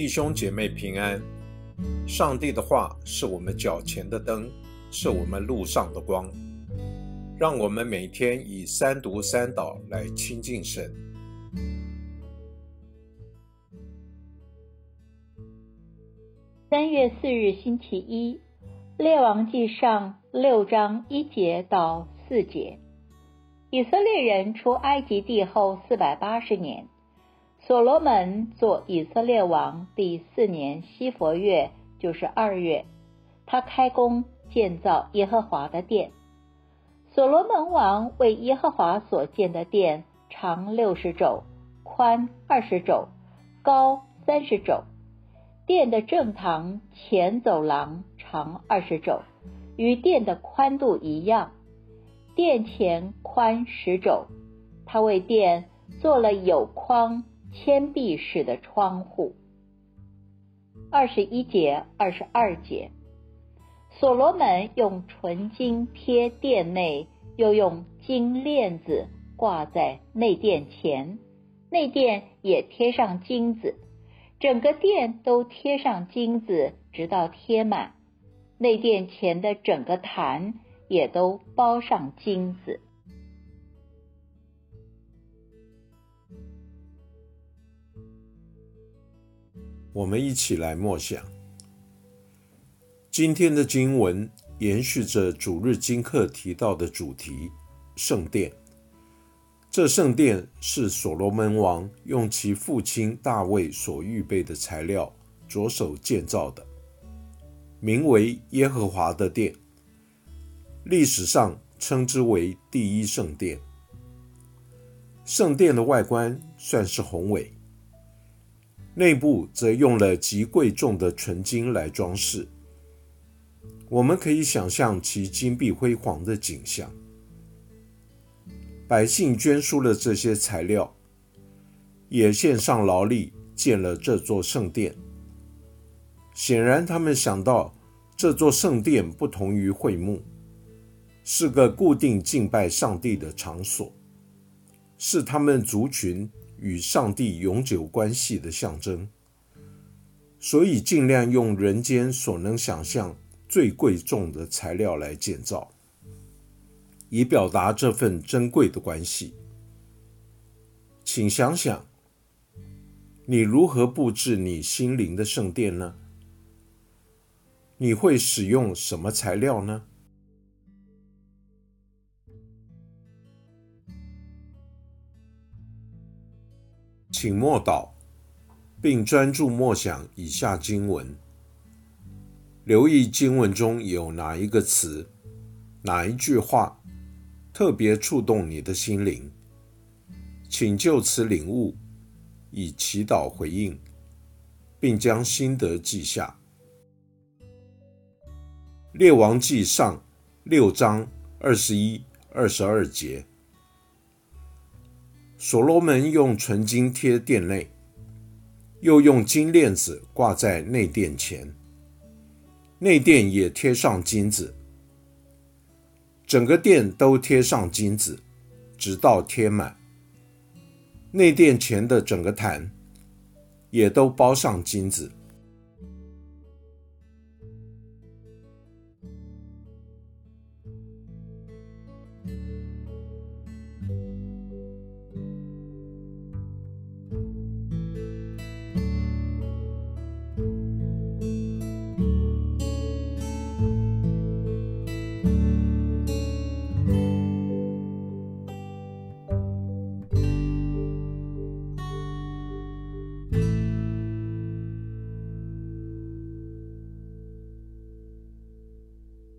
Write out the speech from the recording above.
弟兄姐妹平安。上帝的话是我们脚前的灯，是我们路上的光。让我们每天以三读三祷来亲近神。三月四日星期一，列王记上六章一节到四节。以色列人出埃及地后四百八十年。所罗门做以色列王第四年西佛月，就是二月，他开工建造耶和华的殿。所罗门王为耶和华所建的殿，长六十肘，宽二十肘，高三十肘。殿的正堂前走廊长二十肘，与殿的宽度一样。殿前宽十肘。他为殿做了有框。铅壁式的窗户。二十一节、二十二节，所罗门用纯金贴殿内，又用金链子挂在内殿前，内殿也贴上金子，整个殿都贴上金子，直到贴满。内殿前的整个坛也都包上金子。我们一起来默想今天的经文，延续着主日经课提到的主题——圣殿。这圣殿是所罗门王用其父亲大卫所预备的材料着手建造的，名为耶和华的殿。历史上称之为第一圣殿。圣殿的外观算是宏伟。内部则用了极贵重的纯金来装饰，我们可以想象其金碧辉煌的景象。百姓捐输了这些材料，也献上劳力建了这座圣殿。显然，他们想到这座圣殿不同于会幕，是个固定敬拜上帝的场所，是他们族群。与上帝永久关系的象征，所以尽量用人间所能想象最贵重的材料来建造，以表达这份珍贵的关系。请想想，你如何布置你心灵的圣殿呢？你会使用什么材料呢？请默祷，并专注默想以下经文，留意经文中有哪一个词、哪一句话特别触动你的心灵，请就此领悟，以祈祷回应，并将心得记下。列王记上六章二十一、二十二节。所罗门用纯金贴殿内，又用金链子挂在内殿前，内殿也贴上金子，整个殿都贴上金子，直到贴满。内殿前的整个坛也都包上金子，